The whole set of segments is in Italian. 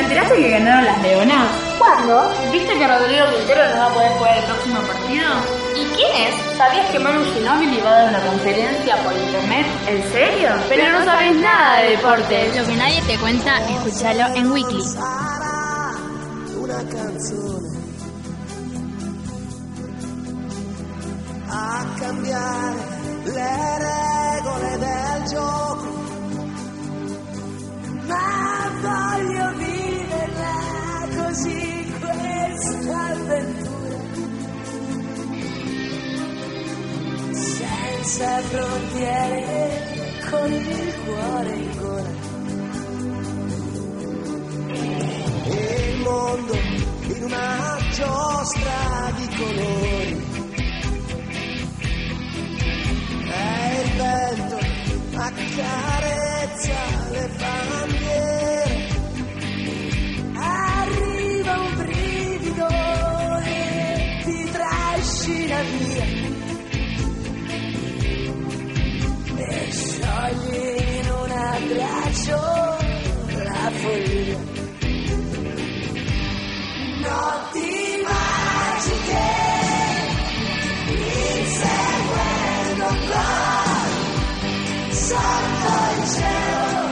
enteraste que ganaron las Leonas? ¿Cuándo? ¿Viste que Rodrigo Quintero no va a poder jugar el próximo partido? ¿Y quién es? ¿Sabías que Manu Ginóbili va a dar una conferencia por internet? ¿En serio? Pero no sabes nada de deportes. Lo que nadie te cuenta, escúchalo en Weekly. una a le senza frontiere con il cuore in gola e il mondo in una giostra di colori. E il vento accarezza le bandiere. Arriva un brivido e ti trascina via. Abbraccio la follia. Notti magiche, inseguendo gol, sotto il cielo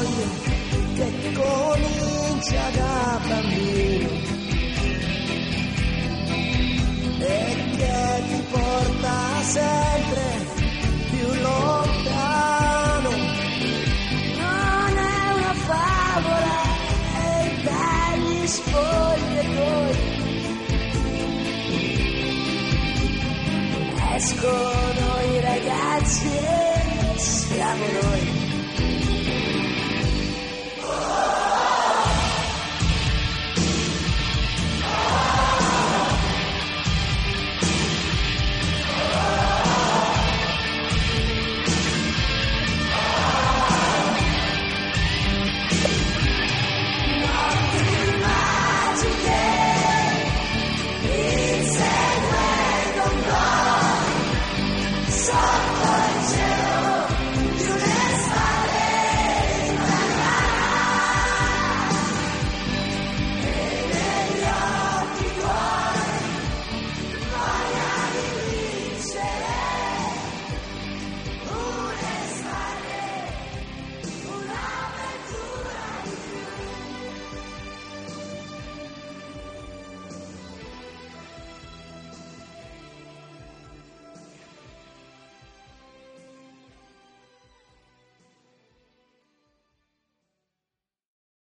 sogno che comincia da bambino e che ti porta sempre più lontano. Non è una favola e dagli spogliatoi escono i ragazzi e siamo noi.